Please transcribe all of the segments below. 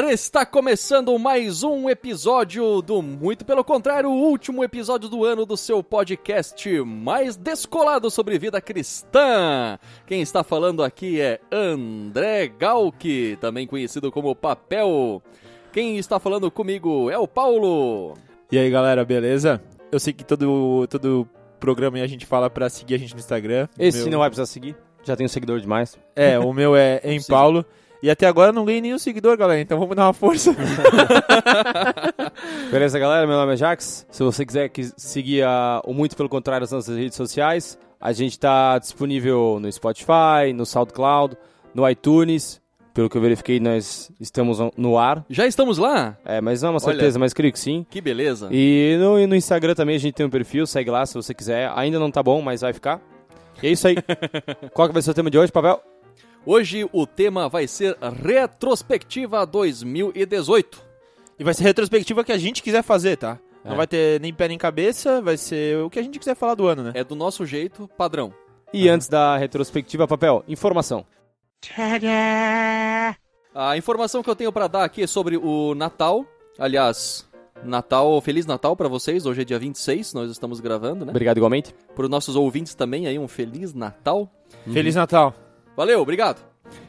Galera, está começando mais um episódio do Muito Pelo Contrário, o último episódio do ano do seu podcast mais descolado sobre vida cristã. Quem está falando aqui é André Galk, também conhecido como Papel. Quem está falando comigo é o Paulo. E aí galera, beleza? Eu sei que todo, todo programa a gente fala pra seguir a gente no Instagram. Esse Meu- não vai precisar seguir. Já tem um seguidor demais. É, o meu é em Sim. Paulo. E até agora eu não ganhei nenhum seguidor, galera, então vamos dar uma força. Beleza, galera? Meu nome é Jax. Se você quiser que- seguir a- o Muito Pelo Contrário nas nossas redes sociais, a gente tá disponível no Spotify, no SoundCloud, no iTunes. Pelo que eu verifiquei, nós estamos no ar. Já estamos lá? É, mas não é uma Olha. certeza, mas creio que sim. Que beleza. E no, e no Instagram também a gente tem um perfil, segue lá se você quiser. Ainda não tá bom, mas vai ficar. E é isso aí. Qual que vai ser o tema de hoje, Pavel? Hoje o tema vai ser Retrospectiva 2018. E vai ser retrospectiva que a gente quiser fazer, tá? Não É. vai ter nem pé nem cabeça, vai ser o que a gente quiser falar do ano, né? É do nosso jeito padrão. E antes da retrospectiva, Papel, informação. A informação que eu tenho pra dar aqui é sobre o Natal. Aliás, Natal, Feliz Natal pra vocês. Hoje é dia 26, nós estamos gravando, né? Obrigado igualmente. Para os nossos ouvintes também aí um Feliz Natal. Feliz Natal. Valeu, obrigado.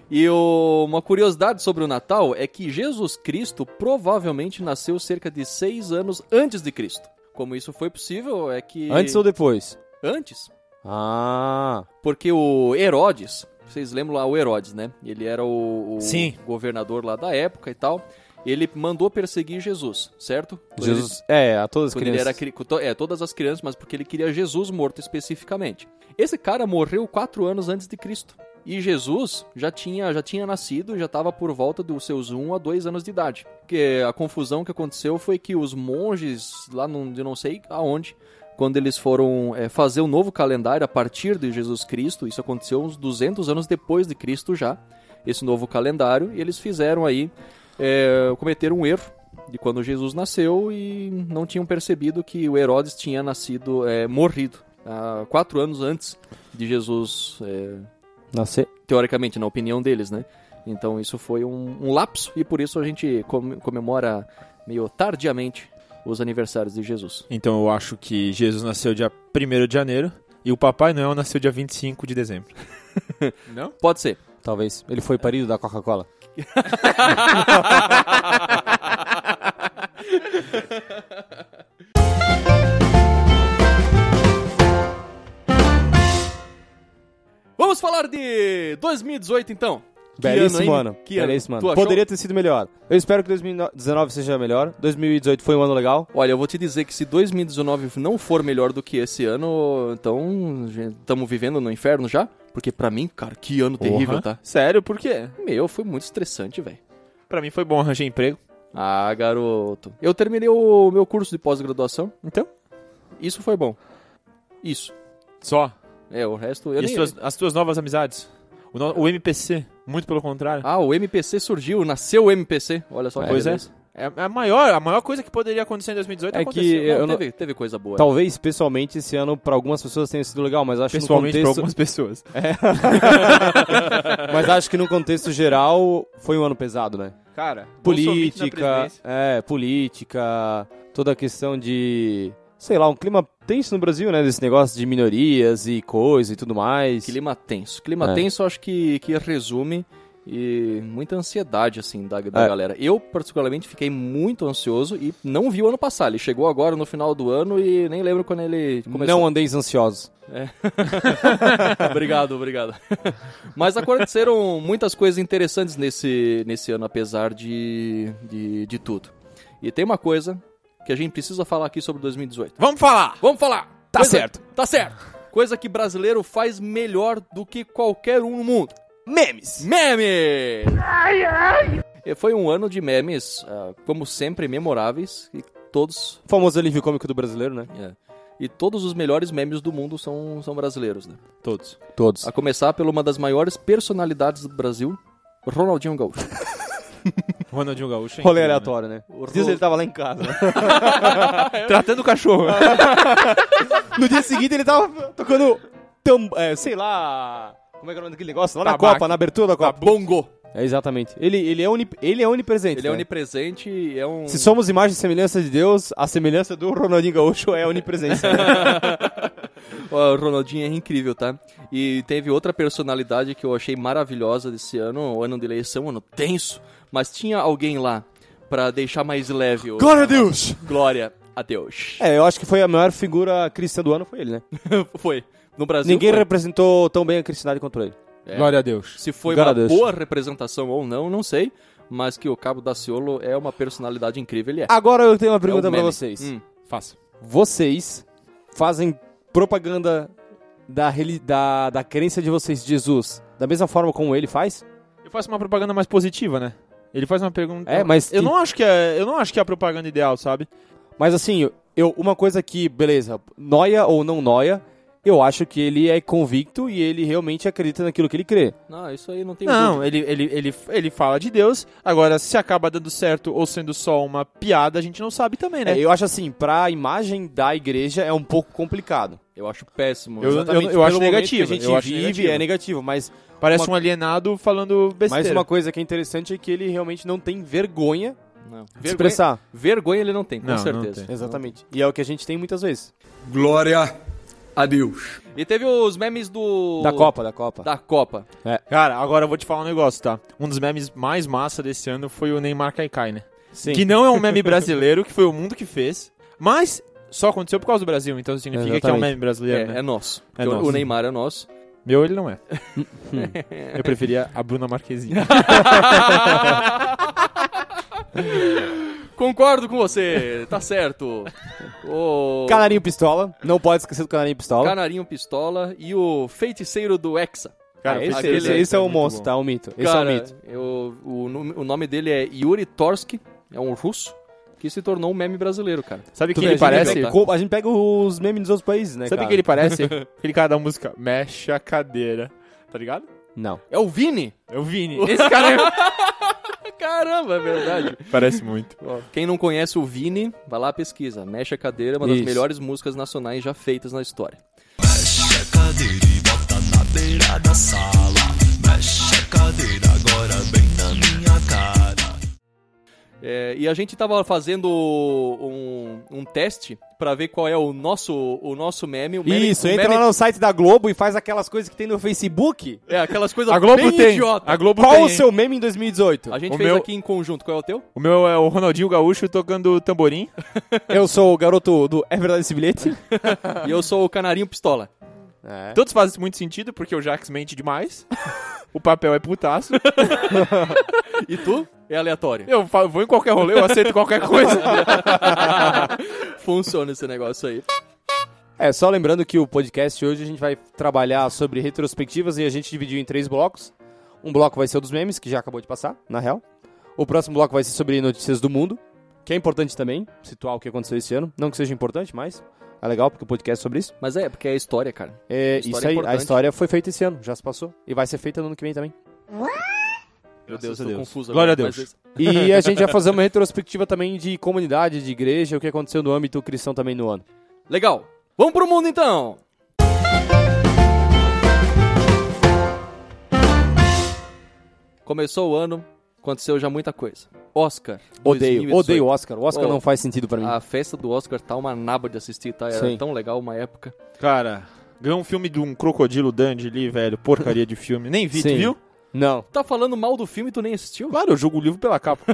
E o- uma curiosidade sobre o Natal é que Jesus Cristo provavelmente nasceu cerca de seis anos antes de Cristo. Como isso foi possível é que... Antes ou depois? Antes. Ah, Porque o Herodes, vocês lembram lá o Herodes, né? Ele era o, o Sim. governador lá da época e tal. Ele mandou perseguir Jesus, certo? Quando Jesus. É, a todas as Quando ele crianças. era é, todas as crianças, mas porque ele queria Jesus morto especificamente. Esse cara morreu quatro anos antes de Cristo. E Jesus já tinha, já tinha nascido, já estava por volta dos seus um a dois anos de idade. Porque a confusão que aconteceu foi que os monges, lá num- de não sei aonde, quando eles foram é, fazer o novo calendário a partir de Jesus Cristo, isso aconteceu uns 200 anos depois de Cristo já, esse novo calendário, e eles fizeram aí, é, cometeram um erro de quando Jesus nasceu e não tinham percebido que o Herodes tinha nascido, é, morrido, há quatro anos antes de Jesus, é, Nascer. teoricamente, na opinião deles, né? Então isso foi um, um lapso e por isso a gente come- comemora meio tardiamente os aniversários de Jesus. Então eu acho que Jesus nasceu dia 1 de janeiro e o Papai Noel nasceu dia 25 de dezembro. Não? Pode ser. Talvez. Ele foi parido da Coca-Cola. Vamos falar de 2018 então. Que Belíssimo ano? Que ano? Belíssimo ano. Poderia ter sido melhor. Eu espero que 2019 seja melhor. 2018 foi um ano legal. Olha, eu vou te dizer que se 2019 não for melhor do que esse ano, então estamos vivendo no inferno já? Porque pra mim, cara, que ano terrível, Porra. tá? Sério, por quê? Meu, foi muito estressante, velho. Pra mim foi bom arranjar emprego. Ah, garoto. Eu terminei o meu curso de pós-graduação. Então? Isso foi bom. Isso. Só. É, o resto eu E as nem... tuas, as tuas novas amizades? O, no- o MPC, muito pelo contrário. Ah, o MPC surgiu, nasceu o MPC. Olha só que Pois é. É a maior, a maior coisa que poderia acontecer em 2018 É que aconteceu. eu Não, não- teve, teve coisa boa. Talvez, pessoalmente, esse ano pra algumas pessoas tenha sido legal, mas acho Pessoalmente que pra no algumas contexto... pessoas. mas acho que no contexto geral foi um ano pesado, né? Cara, política, é, política, toda a questão de, sei lá, um clima tenso no Brasil, né, desse negócio de minorias e coisa e tudo mais. Clima tenso. Clima É. tenso, acho que, que resume e muita ansiedade, assim, da, da É. galera. Eu, particularmente, fiquei muito ansioso e não vi o ano passar. Ele chegou agora no final do ano e nem lembro quando ele começou. Não andeis ansiosos. obrigado, obrigado. Mas aconteceram muitas coisas interessantes nesse, nesse ano, apesar de, de, de tudo. E tem uma coisa que a gente precisa falar aqui sobre 2018. Vamos falar! Vamos falar! Tá Coisa- certo. Tá certo. Coisa que brasileiro faz melhor do que qualquer um no mundo. Memes! Memes! E Foi um ano de memes, ah, como sempre, memoráveis. E todos, O famoso alívio cômico do brasileiro, né? é, e todos os melhores memes do mundo são, são brasileiros, né? Todos. Todos. A começar pela uma das maiores personalidades do Brasil, Ronaldinho Gaúcho. Ronaldinho Gaúcho. é Rolê incrível, aleatório, né? Dias Ro- ele tava lá em casa. né? Tratando o cachorro. no dia seguinte ele tava tocando, tam, é, sei lá... Como é que é o nome daquele negócio? Lá na. Copa, na abertura da Copa. Bongo. É exatamente. Ele, ele, é, oni, ele é onipresente. Ele é né? onipresente e é um... Se somos imagem e semelhança de Deus, a semelhança do Ronaldinho Gaúcho é a onipresença. Ó, O Ronaldinho é incrível, tá? E teve outra personalidade que eu achei maravilhosa desse ano, o ano de eleição, ano tenso, mas tinha alguém lá pra deixar mais leve o... Glória a Deus! Glória a Deus. é, eu acho que foi a maior figura cristã do ano, foi ele, né? foi. No Brasil Ninguém foi. representou tão bem a cristandade quanto ele. É. Glória a Deus. Se foi Glória uma boa representação ou não, não sei. Mas que o Cabo Daciolo é uma personalidade incrível, ele é. Agora eu tenho uma É pergunta o pra meme. vocês. Hum. Faça. Vocês fazem propaganda da, da, da crença de vocês de Jesus da mesma forma como ele faz? Eu faço uma propaganda mais positiva, né? Ele faz uma pergunta. É, mas Eu que- não acho que é, eu não acho que é a propaganda ideal, sabe? Mas assim, eu, uma coisa que, beleza, noia ou não noia, eu acho que ele é convicto e ele realmente acredita naquilo que ele crê. Não, isso aí não tem Não, dúvida. ele, ele, ele, ele fala de Deus. Agora, se acaba dando certo ou sendo só uma piada, a gente não sabe também, né? É, eu acho assim, pra imagem da igreja é um pouco complicado. Eu acho péssimo. Eu- Exatamente, eu acho negativo, Que a gente eu acho vive negativo. é negativo, mas, Parece uma- um alienado falando besteira. mas uma coisa que é interessante é que ele realmente não tem vergonha Não. Vergonha, expressar. vergonha ele não tem, com Não, não certeza. tem. Exatamente. E é o que a gente tem muitas vezes. Glória a Deus. E teve os memes do... Da Copa, da Copa. Da Copa. Cara, agora eu vou te falar um negócio, tá? Um dos memes mais massa desse ano foi o Neymar Kaikai, né? Sim. Que não é um meme brasileiro, que foi o mundo que fez, mas só aconteceu por causa do Brasil, então significa que é um Exatamente. meme brasileiro, É, né? é nosso. É Porque o- nosso. O Neymar é nosso. Meu ele não é. eu preferia a Bruna Marquezine. Concordo com você, tá certo. O Canarinho Pistola. Não pode esquecer do Canarinho Pistola. Canarinho Pistola e o feiticeiro do Hexa. Cara, esse, aquele- esse- esse é um muito monstro, bom. tá? Um mito. Esse Cara, é um mito. eu- o, nome- o nome dele é Yuri Torsky, é um russo, que se tornou um meme brasileiro, cara. Sabe quem ele parece? co- A gente pega os memes dos outros países, né, Sabe cara? quem ele parece? Aquele cara da música Mexe a cadeira. Tá ligado? Não. É o Vini? É o Vini. Esse cara Caramba, é verdade. parece muito. Quem não conhece o Vini, vai lá pesquisa. Mexe a cadeira, uma das Isso. melhores músicas nacionais já feitas na história. Mexe a cadeira e bota na beira da sala. Mexe a cadeira agora bem na. É, e a gente tava fazendo um, um teste pra ver qual é o nosso, o nosso meme. O meme Isso, o entra meme- lá no site da Globo e faz aquelas coisas que tem no Facebook. É, aquelas coisas A Globo bem tem. idiota. A Globo Qual tem. o seu meme em 2018? A gente O fez meu- aqui em conjunto. Qual é o teu? O meu é o Ronaldinho Gaúcho tocando tamborim. Eu sou o garoto do É Verdade Esse Bilhete? e eu sou o Canarinho Pistola. É. Todos fazem muito sentido, porque o Jax mente demais. o papel é putaço. E tu? É aleatório. Eu vou em qualquer rolê, eu aceito qualquer coisa. Funciona esse negócio aí. É, só lembrando que o podcast hoje a gente vai trabalhar sobre retrospectivas e a gente dividiu em três blocos. Um bloco vai ser o dos memes, que já acabou de passar, na real. O próximo bloco vai ser sobre notícias do mundo, que é importante também, situar o que aconteceu esse ano. Não que seja importante, mas é legal porque o podcast é sobre isso. Mas é, porque é história, cara. É, História isso aí, a importante. história foi feita esse ano, já se passou. E vai ser feita no ano que vem também. Meu Deus, a tô Deus. confuso Glória agora, a Deus. mas- E a gente vai fazer uma retrospectiva também de comunidade, de igreja, o que aconteceu no âmbito cristão também no ano. Legal. Vamos pro mundo então. Começou o ano, aconteceu já muita coisa. Oscar. Odeio, 2018. odeio Oscar. O Oscar Oh. não faz sentido pra mim. A festa do Oscar tá uma naba de assistir, tá? Era Sim. tão legal uma época. Cara, ganhou um filme de um crocodilo Dandy ali, velho. Porcaria de filme. Nem vi, Sim. viu? Não. Tá falando mal do filme e tu nem assistiu? Claro, eu jogo o livro pela capa.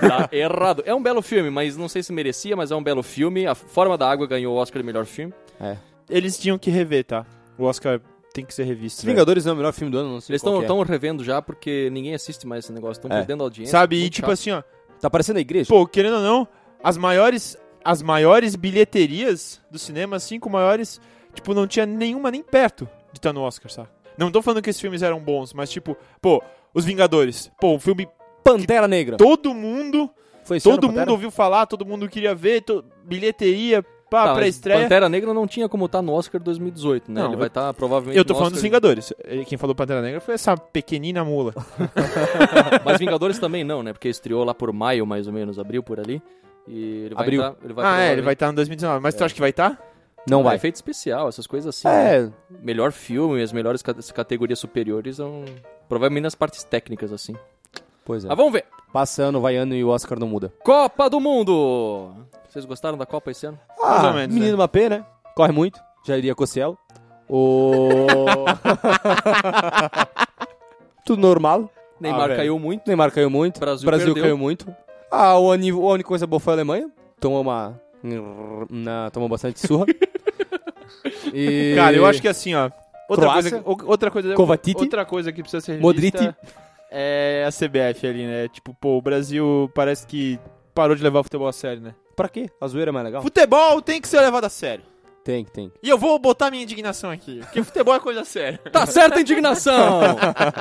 Tá errado. É um belo filme, mas não sei se merecia, mas é um belo filme. A Forma da Água ganhou o Oscar de melhor filme. É. Eles tinham que rever, tá? O Oscar tem que ser revisto. Velho. Vingadores não é o melhor filme do ano, não sei Eles estão é. revendo já porque ninguém assiste mais esse negócio. Estão É. perdendo audiência. Sabe? E tipo chato. assim, ó. Tá parecendo a igreja? Pô, querendo ou não, as maiores, as maiores bilheterias do cinema, as cinco maiores, tipo, não tinha nenhuma nem perto de estar no Oscar, sabe? Não tô falando que esses filmes eram bons, mas tipo, pô, Os Vingadores. Pô, um filme Pantera Negra. todo mundo, Foi todo mundo Pantera? ouviu falar, todo mundo queria ver, to- bilheteria, pá, Tá, pra estreia. Pantera Negra não tinha como estar no Oscar 2018, né? Não, Ele eu- vai estar provavelmente Eu tô falando dos Oscar- Vingadores. Eh, Quem falou Pantera Negra foi essa pequenina mula. Mas Vingadores também não, né? Porque estreou lá por maio, mais ou menos, abril por ali. E ele vai Abril. tá- ele vai ah, é, ele vai estar no 2019. Mas tu acha que vai estar? Não É vai. efeito especial, essas coisas assim. né? É, Melhor filme, as melhores ca- categorias superiores são. Provavelmente nas partes técnicas, assim. Pois é. Mas vamos ver. Passa ano, vai ano e o Oscar não muda. Copa do Mundo! Vocês gostaram da Copa esse ano? Mais Ah, ou menos, menino Mbappé, né? Corre muito. Já iria Cossielo. O... Tudo normal. Neymar velho. caiu muito. Neymar caiu muito. Brasil perdeu. caiu muito. Ah, o a única coisa boa foi a Alemanha. Tomou uma... Na, tomou bastante surra. E- Cara, eu acho que assim, ó. Outra Croácia. coisa, outra coisa, Kovacic. outra coisa que precisa ser Modric. é a CBF ali, né? Tipo, pô, o Brasil parece que parou de levar o futebol a sério, né? Pra quê? A zoeira é mais legal? Futebol tem que ser levado a sério. Tem, tem. E eu vou botar minha indignação aqui, porque futebol é coisa séria. Tá certa a indignação!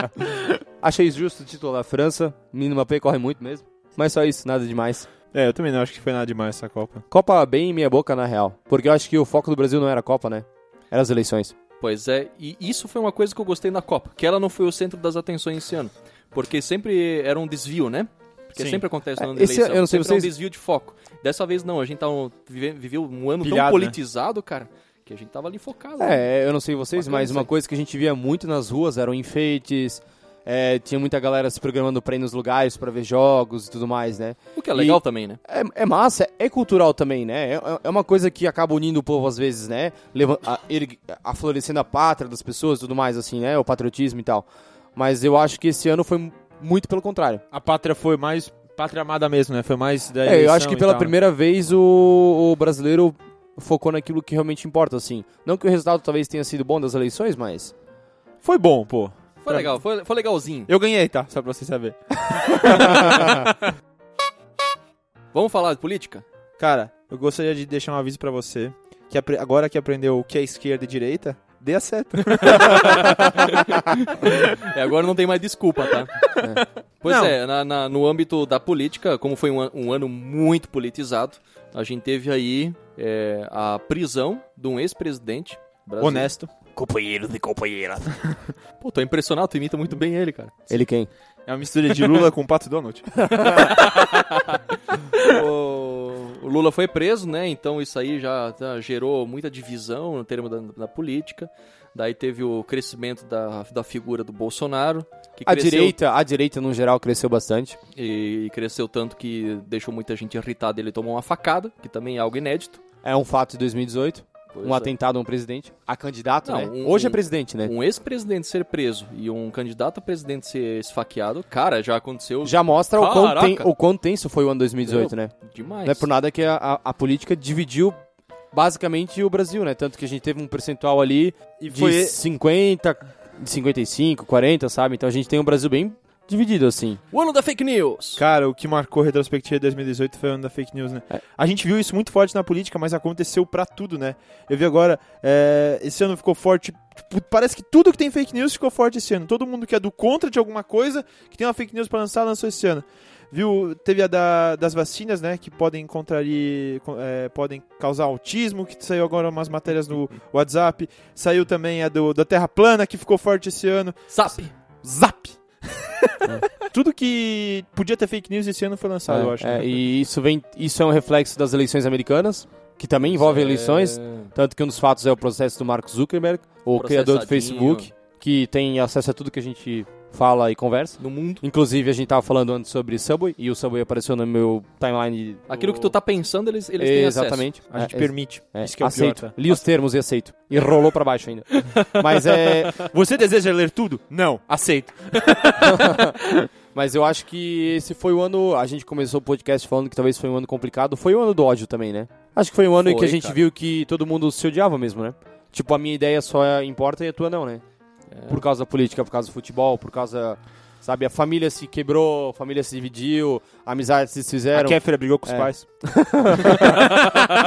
Achei justo o título da França. Menino Mbappé corre muito mesmo. Mas só isso, nada demais. É, eu também não acho que foi nada demais essa Copa. Copa bem meia boca, na real. Porque eu acho que o foco do Brasil não era a Copa, né? Era as eleições. Pois é, e isso foi uma coisa que eu gostei na Copa, que ela não foi o centro das atenções esse ano. Porque sempre era um desvio, né? Porque Sim. sempre acontece no É, ano de esse- eleição. eu não sei sempre é um vocês- desvio de foco. Dessa vez não, a gente tá um, vive- viveu um ano Pilhado, tão né? politizado, cara, que a gente tava ali focado. né? É, eu não sei vocês, Bacana mas uma coisa que a gente via muito nas ruas eram enfeites. É, tinha muita galera se programando pra ir nos lugares pra ver jogos e tudo mais, né? O que é legal E- também, né? É, é massa, é cultural também, né? É, é uma coisa que acaba unindo o povo às vezes, né? Leva, a, ergue- aflorescendo a pátria das pessoas e tudo mais, assim, né? O patriotismo e tal. Mas eu acho que esse ano foi muito pelo contrário. A pátria foi mais pátria amada mesmo, né? Foi mais da É, eu acho que pela tal. primeira vez o, o brasileiro focou naquilo que realmente importa, assim. Não que o resultado talvez tenha sido bom das eleições, mas. Foi bom, pô. Foi legal, foi, foi legalzinho. Eu ganhei, tá? Só pra você saber. Vamos falar de política? Cara, eu gostaria de deixar um aviso pra você, que agora que aprendeu o que é esquerda e direita, dê a seta. É, agora não tem mais desculpa, tá? Pois Não. é, na- na- no âmbito da política, como foi um, um ano muito politizado, a gente teve aí é, a prisão de um ex-presidente brasileiro. Honesto. Companheiro de companheira. Pô, tô impressionado, tu imita muito bem ele, cara. Ele quem? É uma mistura de Lula com Pato Donald. o, o Lula foi preso, né? Então isso aí já, gerou muita divisão no termo da, da política. Daí teve o crescimento da, da figura do Bolsonaro, que A cresceu, direita, a direita no geral cresceu bastante. e cresceu tanto que deixou muita gente irritada. Ele tomou uma facada, que também é algo inédito. É um fato de 2018. Pois um é. atentado a um presidente. A candidato, Não, né? um- Hoje é presidente, né? Um ex-presidente ser preso e um candidato a presidente ser esfaqueado, cara, já aconteceu Já mostra o quão, ten- o quão tenso foi o ano 2018, né? demais. Não é por nada que a, a- política dividiu basicamente o Brasil, né? Tanto que a gente teve um percentual ali E de foi 50, de 55, 40, sabe? Então a gente tem um Brasil bem dividido, assim. O ano da fake news. Cara, o que marcou a retrospectiva de 2018 foi o ano da fake news, né? É. A gente viu isso muito forte na política, mas aconteceu pra tudo, né? Eu vi agora, é, esse ano ficou forte. tipo, parece que tudo que tem fake news ficou forte esse ano. Todo mundo que é do contra de alguma coisa, que tem uma fake news pra lançar, lançou esse ano. Viu, teve a da- das vacinas, né? Que podem contrair, co- é, podem causar autismo, que saiu agora umas matérias no WhatsApp. Saiu também a do, da Terra plana, que ficou forte esse ano. Zap. Tudo que podia ter fake news esse ano foi lançado, eu É, acho. é, né? e isso, vem, isso é um reflexo das eleições americanas, que também envolvem É, eleições. Tanto que um dos fatos é o processo do Mark Zuckerberg, o criador do. Facebook, que tem acesso a tudo que a gente fala e conversa. No mundo. Inclusive, a gente tava falando antes sobre Subway, e o Subway apareceu no meu timeline. do- Aquilo que tu tá pensando, eles, eles têm acesso. Exatamente. A gente É, permite. é, Isso que é o aceito. pior, tá? Li os termos e aceito. E rolou pra baixo ainda. Mas é. Você deseja ler tudo? Não. Aceito. Mas eu acho que esse foi o ano. A gente começou o podcast falando que talvez foi um ano complicado. Foi o ano do ódio também, né? Acho que foi um ano em que Foi, a gente cara. viu que todo mundo se odiava mesmo, né? Tipo, a minha ideia só importa e a tua não, né? É. Por causa da política, por causa do futebol, por causa. Sabe, a família se quebrou, a família se dividiu, amizades se fizeram. A Kéfera brigou com os É. pais.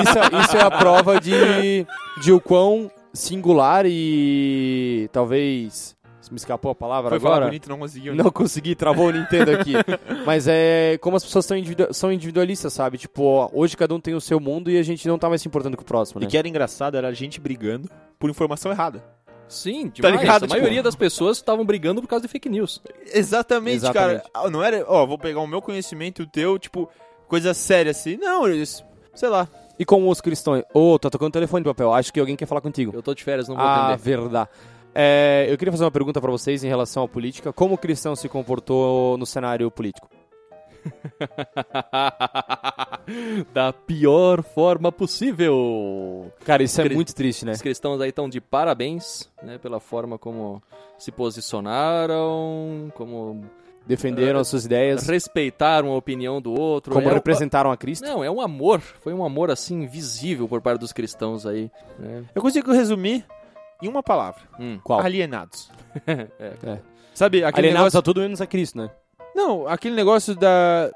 Isso, é- isso é a prova de, de o quão singular e talvez. Me escapou a palavra Foi agora. bonito, não conseguiu. né? Não consegui, travou o Nintendo aqui. Mas é como as pessoas são, individu- são individualistas, sabe? Tipo, ó, hoje cada um tem o seu mundo e a gente não tá mais se importando com o próximo, E né? que era engraçado era a gente brigando por informação errada. Sim, Tá demais. ligado, A tipo- maioria das pessoas estavam brigando por causa de fake news. Exatamente, Exatamente. cara. Ah, Não era, ó, vou pegar o meu conhecimento e o teu, tipo, coisa séria assim. Não, eles, sei lá. E como os cristãos. Ô, tá tocando o telefone de papel, acho que alguém quer falar contigo. Eu tô de férias, não vou Ah, atender. verdade. É, eu queria fazer uma pergunta pra vocês em relação à política. Como o cristão se comportou no cenário político? da pior forma possível. Cara, isso é muito triste, né? Os cristãos aí estão de parabéns, né, pela forma como se posicionaram, como Defenderam as suas ideias, respeitaram a opinião do outro. como É um- representaram a Cristo. Não, é um amor, foi um amor assim visível por parte dos cristãos aí. né? Eu consigo resumir em uma palavra. Hum. Qual? Alienados. É. Sabe, aquele Alienados negócio... a tudo menos a Cristo, né? Não, aquele negócio da...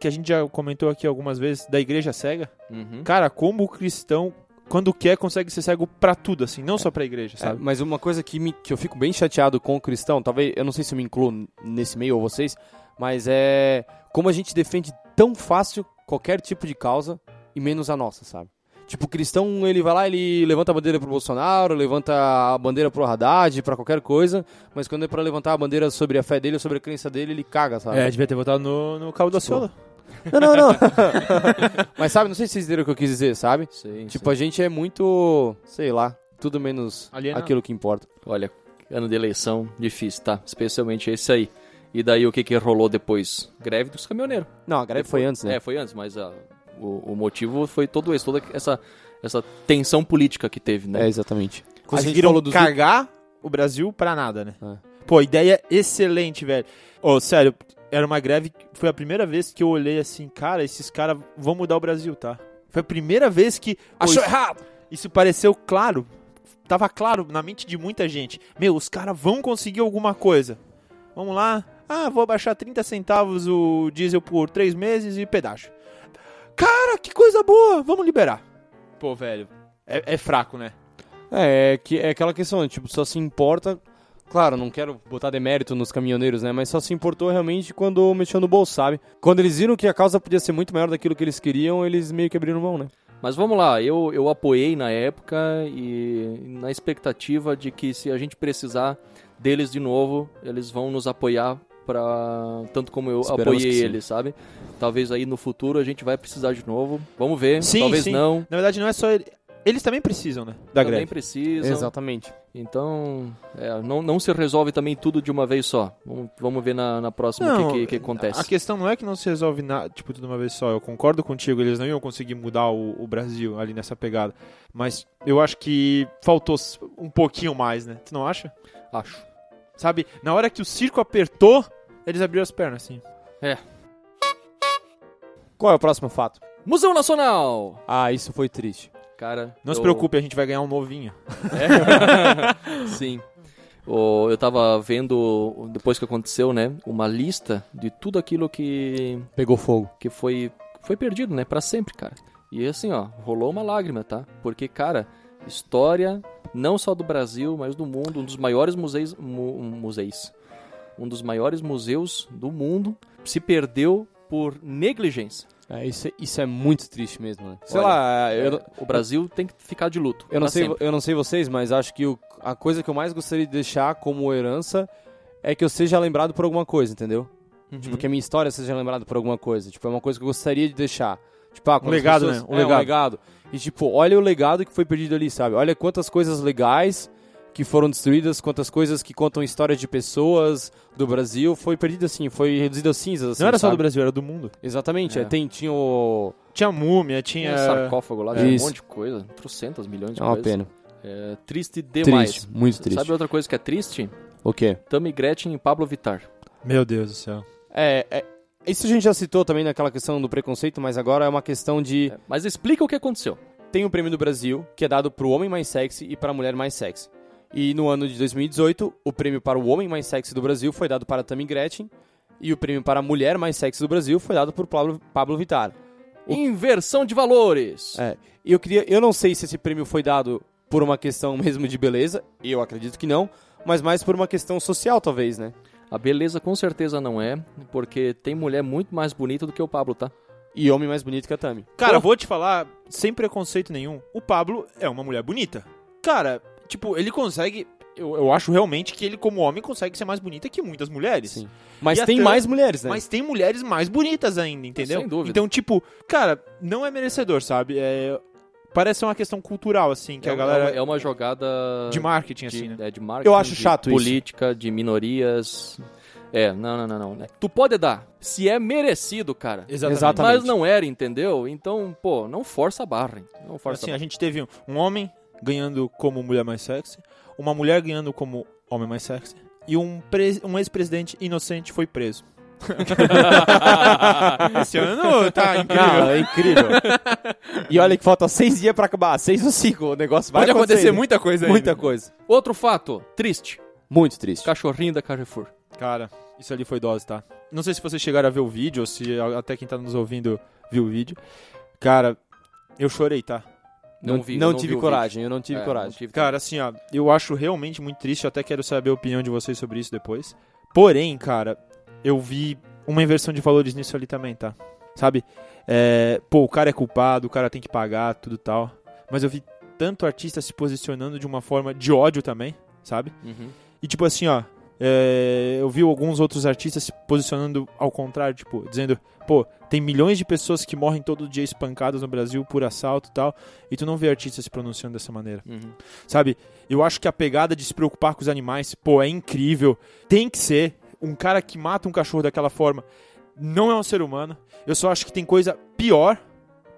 Que a gente já comentou aqui algumas vezes, da igreja cega. Uhum. Cara, como o cristão, quando quer, consegue ser cego pra tudo, assim. Não só pra igreja, É, sabe? mas uma coisa que, me- que eu fico bem chateado com o cristão, talvez, eu não sei se eu me incluo nesse meio ou vocês, mas é como a gente defende tão fácil qualquer tipo de causa e menos a nossa, sabe? Tipo, o cristão, ele vai lá, ele levanta a bandeira pro Bolsonaro, levanta a bandeira pro Haddad, pra qualquer coisa, mas quando é pra levantar a bandeira sobre a fé dele ou sobre a crença dele, ele caga, sabe? É, devia ter votado no, no Cabo da Ciola. Não, não, não. mas sabe, não sei se vocês entenderam o que eu quis dizer, sabe? Sim, Tipo, sim. a gente é muito, sei lá, tudo menos Alienado. aquilo que importa. Olha, ano de eleição difícil, tá? Especialmente esse aí. E daí o que que rolou depois? Greve dos caminhoneiros. Não, a greve foi antes, né? É, foi antes, mas ah, o, o motivo foi todo esse, toda essa, essa tensão política que teve, né? É, exatamente. Conseguiram cagar o Brasil pra nada, né? É. Pô, ideia excelente, velho. Ô, sério, era uma greve. Foi a primeira vez que eu olhei assim, cara, esses caras vão mudar o Brasil, tá? Foi a primeira vez que. Achou isso- errado! Isso pareceu claro. Tava claro na mente de muita gente. Meu, os caras vão conseguir alguma coisa. Vamos lá. Ah, vou abaixar 30 centavos o diesel por 3 meses e pedágio. Cara, que coisa boa! Vamos liberar. Pô, velho. É, é fraco, né? É, é, que, é aquela questão, tipo, só se importa. Claro, não quero botar demérito nos caminhoneiros, né? Mas só se importou realmente quando mexeu no bolso, sabe? Quando eles viram que a causa podia ser muito maior daquilo que eles queriam, eles meio que abriram mão, né? Mas vamos lá, eu, eu apoiei na época e na expectativa de que se a gente precisar deles de novo, eles vão nos apoiar para tanto como eu Esperamos apoiei eles, sabe? Talvez aí no futuro a gente vai precisar de novo. Vamos ver, Sim, talvez sim. não. Na verdade, não é só ele. Eles também precisam, né? Da também greve. precisam. Exatamente. Então, é, não, não se resolve também tudo de uma vez só. Vamos, vamos ver na, na próxima o que, que, que acontece. A questão não é que não se resolve nada, tipo, tudo de uma vez só. Eu concordo contigo, eles não iam conseguir mudar o, o Brasil ali nessa pegada. Mas eu acho que faltou um pouquinho mais, né? Tu não acha? Acho. Sabe, na hora que o circo apertou, eles abriram as pernas, assim. Qual é o próximo fato? Museu Nacional! Ah, isso foi triste. Cara, Não se eu- preocupe, a gente vai ganhar um novinho. É? Sim. Eu tava vendo, depois que aconteceu, né, uma lista de tudo aquilo que, Pegou fogo. que foi, foi perdido, né, pra sempre, cara. E assim, ó, rolou uma lágrima, tá? Porque, cara, história não só do Brasil, mas do mundo, um dos maiores museus, mu- museus, um dos maiores museus do mundo se perdeu por negligência. É, isso, é- isso é muito triste mesmo, né? Sei Olha, lá, eu, É, o Brasil tem que ficar de luto. eu, não sei, sempre. eu não sei vocês, mas acho que o- a coisa que eu mais gostaria de deixar como herança é que eu seja lembrado por alguma coisa, entendeu? Uhum. Tipo, que a minha história seja lembrada por alguma coisa. Tipo, é uma coisa que eu gostaria de deixar. Tipo, ah, as legado, pessoas- né? Um é, legado. um legado. E tipo, olha o legado que foi perdido ali, sabe? Olha quantas coisas legais que foram destruídas, quantas coisas que contam histórias de pessoas do Brasil foi perdido assim, foi reduzido a cinzas. assim, não era só sabe? do Brasil, era do mundo. Exatamente, É. é, tem, tinha o... Tinha múmia, Tinha tinha... sarcófago lá, tinha um monte de coisa, trocentas milhões de É uma coisas. pena. É triste demais. Triste, muito triste. Sabe outra coisa que é triste? O quê? Tammy Gretchen e Pablo Vittar. Meu Deus do céu. É, é, isso a gente já citou também naquela questão do preconceito, mas agora é uma questão de... É, Mas explica o que aconteceu. Tem o prêmio do Brasil, que é dado pro homem mais sexy e para a mulher mais sexy. E no ano de 2018, o prêmio para o homem mais sexy do Brasil foi dado para Tammy Gretchen, e o prêmio para a mulher mais sexy do Brasil foi dado por Pablo, Pablo Vittar. O- Inversão de valores. É, eu queria, eu não sei se esse prêmio foi dado por uma questão mesmo de beleza, eu acredito que não, mas mais por uma questão social talvez, né? A beleza com certeza não é, porque tem mulher muito mais bonita do que o Pablo, tá? E homem mais bonito que a Tammy. Cara, Pô. vou te falar, sem preconceito nenhum, o Pablo é uma mulher bonita. Cara, tipo, ele consegue... Eu, eu acho realmente que ele, como homem, consegue ser mais bonita que muitas mulheres. Sim. Mas E tem mais mulheres, né? Mas tem mulheres mais bonitas ainda, entendeu? Sem dúvida. Então, tipo, cara, não é merecedor, sabe? É, parece uma questão cultural, assim, que é, a uma- galera... é uma jogada De marketing, de, assim, né? é, de marketing, Eu acho de chato isso. política, de minorias. É, não, não, não, não. Tu pode dar, se é merecido, cara. Exatamente. Mas não era, entendeu? Então, pô, não força a barra. hein? Não força Assim, a a gente teve um, um homem ganhando como mulher mais sexy, uma mulher ganhando como homem mais sexy, e um, um ex-presidente inocente foi preso. Esse ano tá incrível. Não, é incrível. e olha que falta seis dias pra acabar. Seis ou cinco. O negócio vai Pode acontecer acontecendo. muita coisa ainda. Muita coisa. Outro fato, triste. Muito triste. Cachorrinho da Carrefour. Cara, isso ali foi dose, tá? Não sei se vocês chegaram a ver o vídeo, ou se até quem tá nos ouvindo viu o vídeo. Cara, eu chorei, tá? Não, vi, não eu tive vi coragem, eu não tive. É, coragem. não tive Cara, assim, ó, eu acho realmente muito triste, eu até quero saber a opinião de vocês sobre isso depois. Porém, cara, eu vi uma inversão de valores nisso ali também, tá? Sabe? É, pô, o cara é culpado, o cara tem que pagar, tudo tal. Mas eu vi tanto artista se posicionando de uma forma de ódio também, sabe? Uhum. E tipo assim, ó, é, eu vi alguns outros artistas se posicionando ao contrário, tipo, dizendo, pô, tem milhões de pessoas que morrem todo dia espancadas no Brasil por assalto e tal, e tu não vê artistas se pronunciando dessa maneira. Uhum. Sabe? Eu acho que a pegada de se preocupar com os animais, pô, é incrível. Tem que ser. Um cara que mata um cachorro daquela forma não é um ser humano. Eu só acho que tem coisa pior.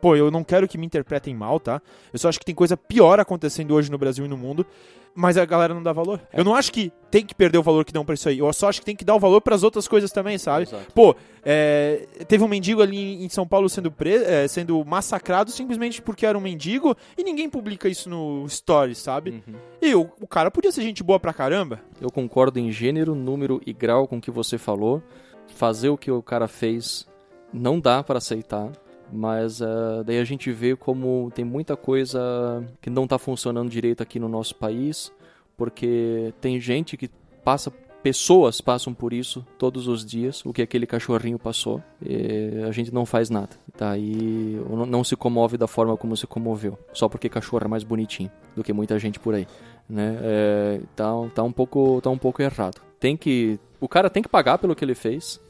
Pô, eu não quero que me interpretem mal, tá? Eu só acho que tem coisa pior acontecendo hoje no Brasil e no mundo, mas a galera não dá valor. Eu não acho que tem que perder o valor que dão pra isso aí. Eu só acho que tem que dar o valor pras outras coisas também, sabe? Exato. Pô, é, teve um mendigo ali em São Paulo sendo, pre- é, sendo massacrado simplesmente porque era um mendigo e ninguém publica isso no Stories, sabe? Uhum. E o, o cara podia ser gente boa pra caramba. Eu concordo em gênero, número e grau com o que você falou. Fazer o que o cara fez não dá pra aceitar. Mas eh, daí a gente vê como tem muita coisa que não tá funcionando direito aqui no nosso país, porque tem gente que passa, pessoas passam por isso todos os dias, o que aquele cachorrinho passou, e a gente não faz nada. Daí não se comove da forma como se comoveu, só porque cachorro é mais bonitinho do que muita gente por aí né? É, tá, tá um pouco tá um pouco errado. Tem que o cara tem que pagar pelo que ele fez,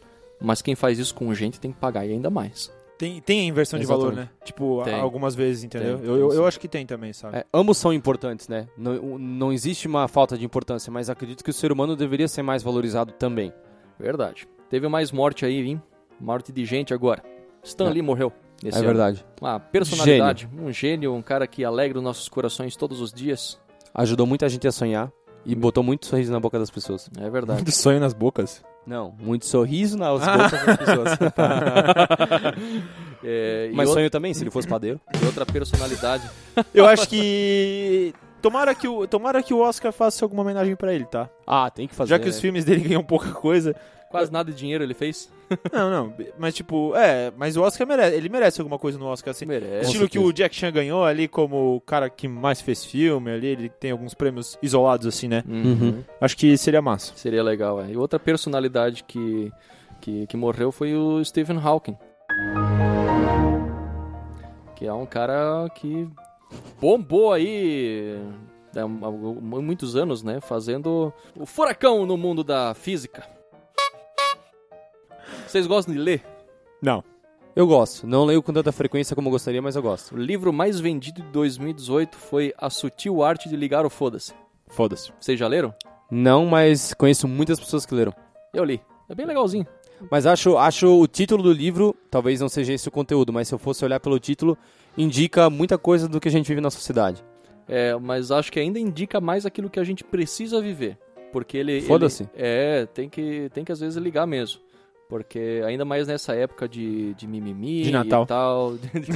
mas quem faz isso com gente tem que pagar e ainda mais. Tem, tem a inversão de valor, né? Tipo, Tem. algumas vezes, entendeu? Tem, eu, tem eu, eu acho que tem também, sabe? É, ambos são importantes, né? Não, não existe uma falta de importância, mas acredito que o ser humano deveria ser mais valorizado também. Verdade. Teve mais morte aí, hein? Morte de gente agora. Stan É. Lee morreu. Esse é ano. verdade. Uma personalidade, um gênio, um cara que alegra os nossos corações todos os dias. Ajudou muita gente a sonhar e botou muito sorriso na boca das pessoas. É verdade. Muito sonho nas bocas. Não, muito sorriso nas bocas das pessoas. É, Mas outra, sonho também, se ele fosse padeiro. e outra personalidade. Eu acho que. Tomara que, o, tomara que o Oscar faça alguma homenagem pra ele, tá? Ah, tem que fazer. Já que os né? filmes dele ganham pouca coisa. Quase nada de dinheiro ele fez. Não, não. Mas tipo, é, mas o Oscar merece. Ele merece alguma coisa no Oscar, assim. Merece. Estilo que o Jack Chan ganhou ali como o cara que mais fez filme ali, ele tem alguns prêmios isolados assim, né? Uhum. Acho que seria massa. Seria legal, é. E outra personalidade que, que, que morreu foi o Stephen Hawking. Que é um cara que bombou aí há há muitos anos, né? Fazendo o furacão no mundo da física. Vocês gostam de ler? Não. Eu gosto. Não leio com tanta frequência como eu gostaria, mas eu gosto. O livro mais vendido de 2018 foi A Sutil Arte de Ligar o Foda-se. Foda-se. Vocês já leram? Não, mas conheço muitas pessoas que leram. Eu li. É bem legalzinho. Mas acho, acho o título do livro, talvez não seja esse o conteúdo, mas se eu fosse olhar pelo título, indica muita coisa do que a gente vive na sociedade. É, mas acho que ainda indica mais aquilo que a gente precisa viver. Porque ele. ele- Foda-se. é, tem que, tem que às vezes ligar mesmo. Porque ainda mais nessa época de, de mimimi De Natal. e tal. De, de,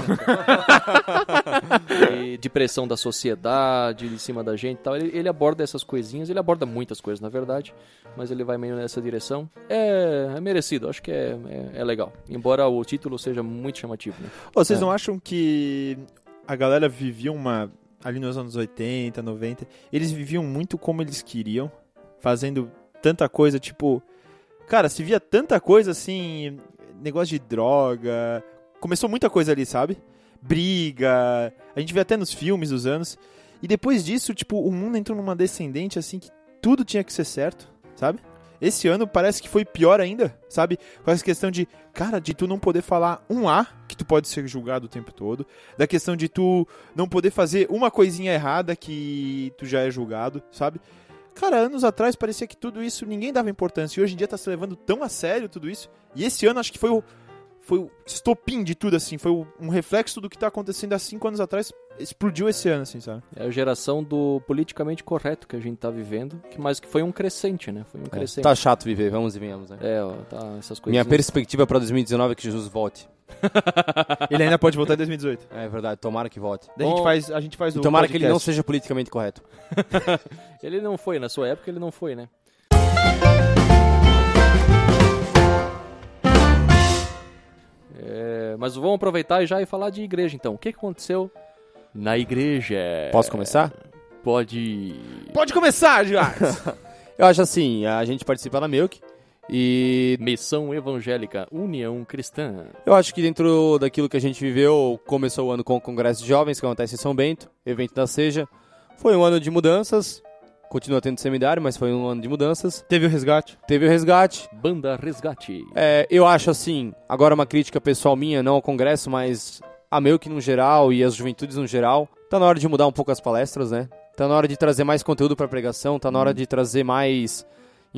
de pressão da sociedade em cima da gente e tal. Ele, ele aborda essas coisinhas, ele aborda muitas coisas, na verdade. Mas ele vai meio nessa direção. É, é merecido, acho que é, é, é legal. Embora o título seja muito chamativo, né? Vocês É. não acham que a galera vivia uma. Ali nos anos 80, 90, eles viviam muito como eles queriam, fazendo tanta coisa, tipo. Cara, se via tanta coisa assim. Negócio de droga. Começou muita coisa ali, sabe? Briga. A gente vê até nos filmes dos anos. E depois disso, tipo, o mundo entrou numa descendente assim que tudo tinha que ser certo, sabe? Esse ano parece que foi pior ainda, sabe? Com essa questão de, cara, de tu não poder falar um A, que tu pode ser julgado o tempo todo, da questão de tu não poder fazer uma coisinha errada que tu já é julgado, sabe? Cara, anos atrás parecia que tudo isso ninguém dava importância. E hoje em dia tá se levando tão a sério tudo isso. E esse ano acho que foi o, foi o estopim de tudo, assim. Foi o- um reflexo do que tá acontecendo há cinco anos atrás. Explodiu esse ano, assim, sabe? É a geração do politicamente correto que a gente tá vivendo, que mais que foi um crescente, né? Foi um É, crescente. tá chato viver, vamos e venhamos, né? É, ó, tá, essas coisas. Minha perspectiva pra 2019 é que Jesus volte. Ele ainda pode voltar em 2018. É verdade, tomara que volte. Daí a gente Bom, faz, a gente faz o tomara que ele não seja politicamente correto. Ele não foi, na sua época ele não foi, né? É, mas vamos aproveitar e já e falar de igreja então. O que aconteceu na igreja? Posso começar? Pode. Pode começar, Jax! Eu acho assim, a gente participa da Milk e Missão Evangélica União Cristã. eu acho que dentro daquilo que a gente viveu, começou o ano com o Congresso de Jovens, que acontece em São Bento, evento da Seja. Foi um ano de mudanças, continua tendo seminário, mas foi um ano de mudanças. Teve o resgate. Teve o resgate. Banda Resgate. É, eu acho assim, agora uma crítica pessoal minha, não ao Congresso, mas a Milk no geral e as juventudes no geral. Tá na hora de mudar um pouco as palestras, né? Tá na hora de trazer mais conteúdo pra pregação, tá na hora de trazer mais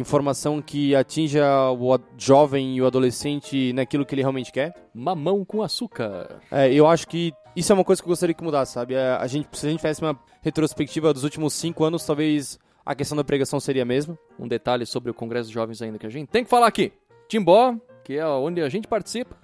informação que atinja o jovem e o adolescente naquilo que ele realmente quer. Mamão com açúcar. É, eu acho que isso é uma coisa que eu gostaria que mudasse, sabe? É, A gente, se a gente fizesse uma retrospectiva dos últimos cinco anos, talvez a questão da pregação seria a mesma. Um detalhe sobre o Congresso de Jovens ainda que a gente tem que falar aqui. Timbó, que é onde a gente participa.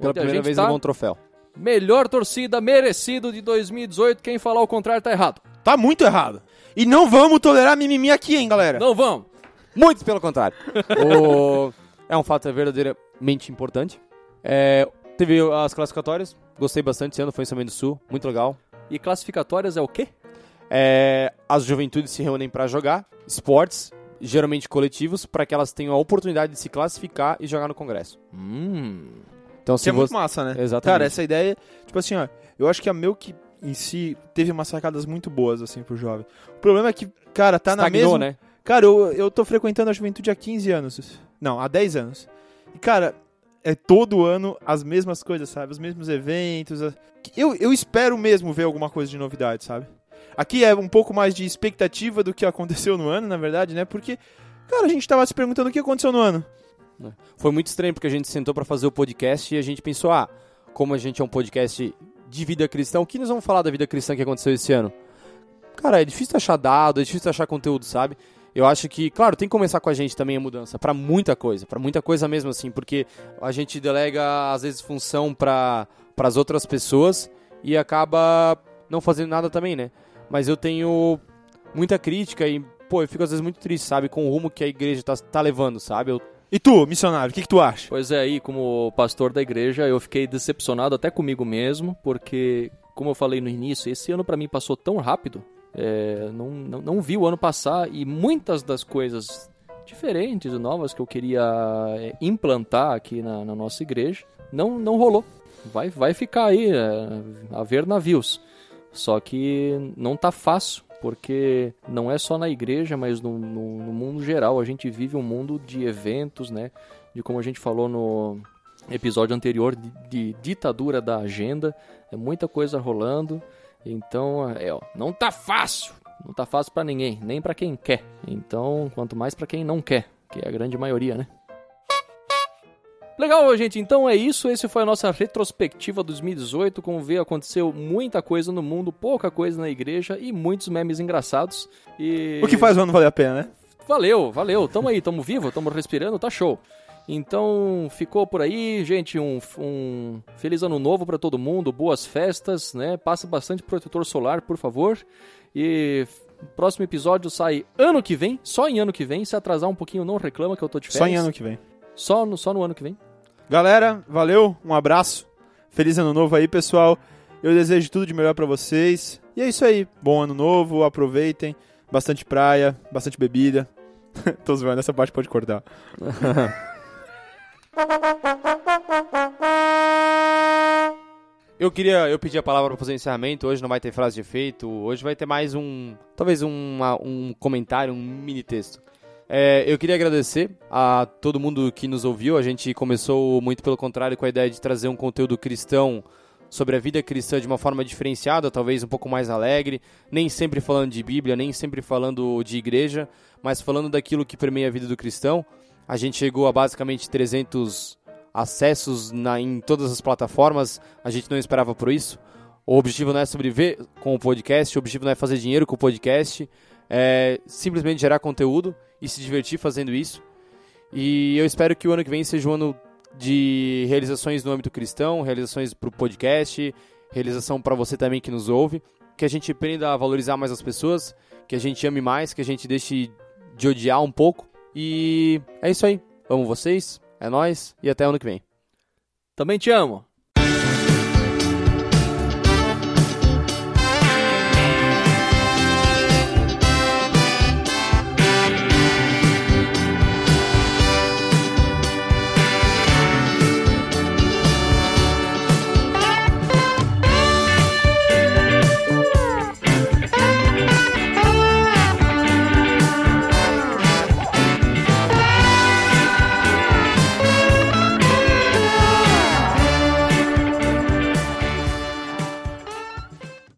Pela primeira vez tá. levou um troféu. Melhor torcida merecido de 2018. Quem falar o contrário tá errado. Tá muito errado. E não vamos tolerar mimimi aqui, hein, galera? Não vamos. Muito pelo contrário. O- É um fato verdadeiramente importante. É, Teve as classificatórias, gostei bastante esse ano, foi em São Bento do Sul, muito legal. E classificatórias é o quê? É, As juventudes se reúnem para jogar esportes, geralmente coletivos, para que elas tenham a oportunidade de se classificar e jogar no congresso. Hum. Então, Isso se é muito você... massa, né? Exatamente. Cara, essa ideia, tipo assim, ó, eu acho que a Milk em si teve umas sacadas muito boas, assim, pro jovem. O problema é que, cara, tá na Estagnou, mesma... né? Cara, eu, eu tô frequentando a juventude há 15 anos. Não, há 10 anos. E, cara, é todo ano as mesmas coisas, sabe? Os mesmos eventos. Eu, eu espero mesmo ver alguma coisa de novidade, sabe? Aqui é um pouco mais de expectativa do que aconteceu no ano, na verdade, né? Porque, cara, a gente tava se perguntando o que aconteceu no ano. Foi muito estranho porque a gente sentou pra fazer o podcast e a gente pensou, ah, como a gente é um podcast de vida cristã, o que nós vamos falar da vida cristã que aconteceu esse ano? Cara, é difícil achar dado, é difícil achar conteúdo, sabe? Eu acho que, claro, tem que começar com a gente também a mudança, pra muita coisa, pra muita coisa mesmo assim, porque a gente delega às vezes função para as outras pessoas e acaba não fazendo nada também, né? Mas eu tenho muita crítica e, pô, eu fico às vezes muito triste, sabe, com o rumo que a igreja tá, tá levando, sabe? Eu E tu, missionário, o que, que tu acha? Pois é, aí, como pastor da igreja, eu fiquei decepcionado até comigo mesmo, porque, como eu falei no início, esse ano pra mim passou tão rápido. É, não, não, não vi o ano passar e muitas das coisas diferentes e novas que eu queria é, implantar aqui na, na nossa igreja não, não rolou. Vai, vai ficar aí é, a ver navios. Só que não tá fácil, porque não é só na igreja, mas no, no, no mundo geral. A gente vive um mundo de eventos, né? De como a gente falou no episódio anterior, de, de ditadura da agenda. É muita coisa rolando. Então, é, ó, não tá fácil. Não tá fácil pra ninguém, nem pra quem quer. Então, quanto mais pra quem não quer, que é a grande maioria, né? Legal, gente. Então é isso. Esse foi a nossa retrospectiva 2018. Como vê, aconteceu muita coisa no mundo, pouca coisa na igreja e muitos memes engraçados. E O que faz o ano valer a pena, né? valeu, valeu. Tamo aí, tamo vivo, tamo respirando, tá show. Então ficou por aí, gente. Um, um feliz ano novo pra todo mundo, boas festas, né? Passa bastante protetor solar, por favor. E o próximo episódio sai ano que vem, só em ano que vem. Se atrasar um pouquinho, não reclama que eu tô de Só férias. em ano que vem. Só no, só no ano que vem. Galera, valeu, um abraço. Feliz ano novo aí, pessoal. Eu desejo tudo de melhor pra vocês. E é isso aí. Bom ano novo, aproveitem. Bastante praia, bastante bebida. Tô zoando, essa parte pode cortar. Eu queria, eu pedi a palavra para fazer o encerramento. Hoje não vai ter frase de efeito. Hoje vai ter mais um, talvez uma- um comentário, um mini texto. É, eu queria agradecer a todo mundo que nos ouviu. A gente começou, muito pelo contrário, com a ideia de trazer um conteúdo cristão sobre a vida cristã de uma forma diferenciada, talvez um pouco mais alegre, nem sempre falando de Bíblia, nem sempre falando de igreja, mas falando daquilo que permeia a vida do cristão. A gente chegou a basicamente 300 acessos na, em todas as plataformas, a gente não esperava por isso. O objetivo não é sobreviver com o podcast, o objetivo não é fazer dinheiro com o podcast, é simplesmente gerar conteúdo e se divertir fazendo isso. E eu espero que o ano que vem seja um ano de realizações no âmbito cristão, realizações para o podcast, realização para você também que nos ouve, que a gente aprenda a valorizar mais as pessoas, que a gente ame mais, que a gente deixe de odiar um pouco. E é isso aí. Amo vocês, é nós e até ano que vem. Também te amo.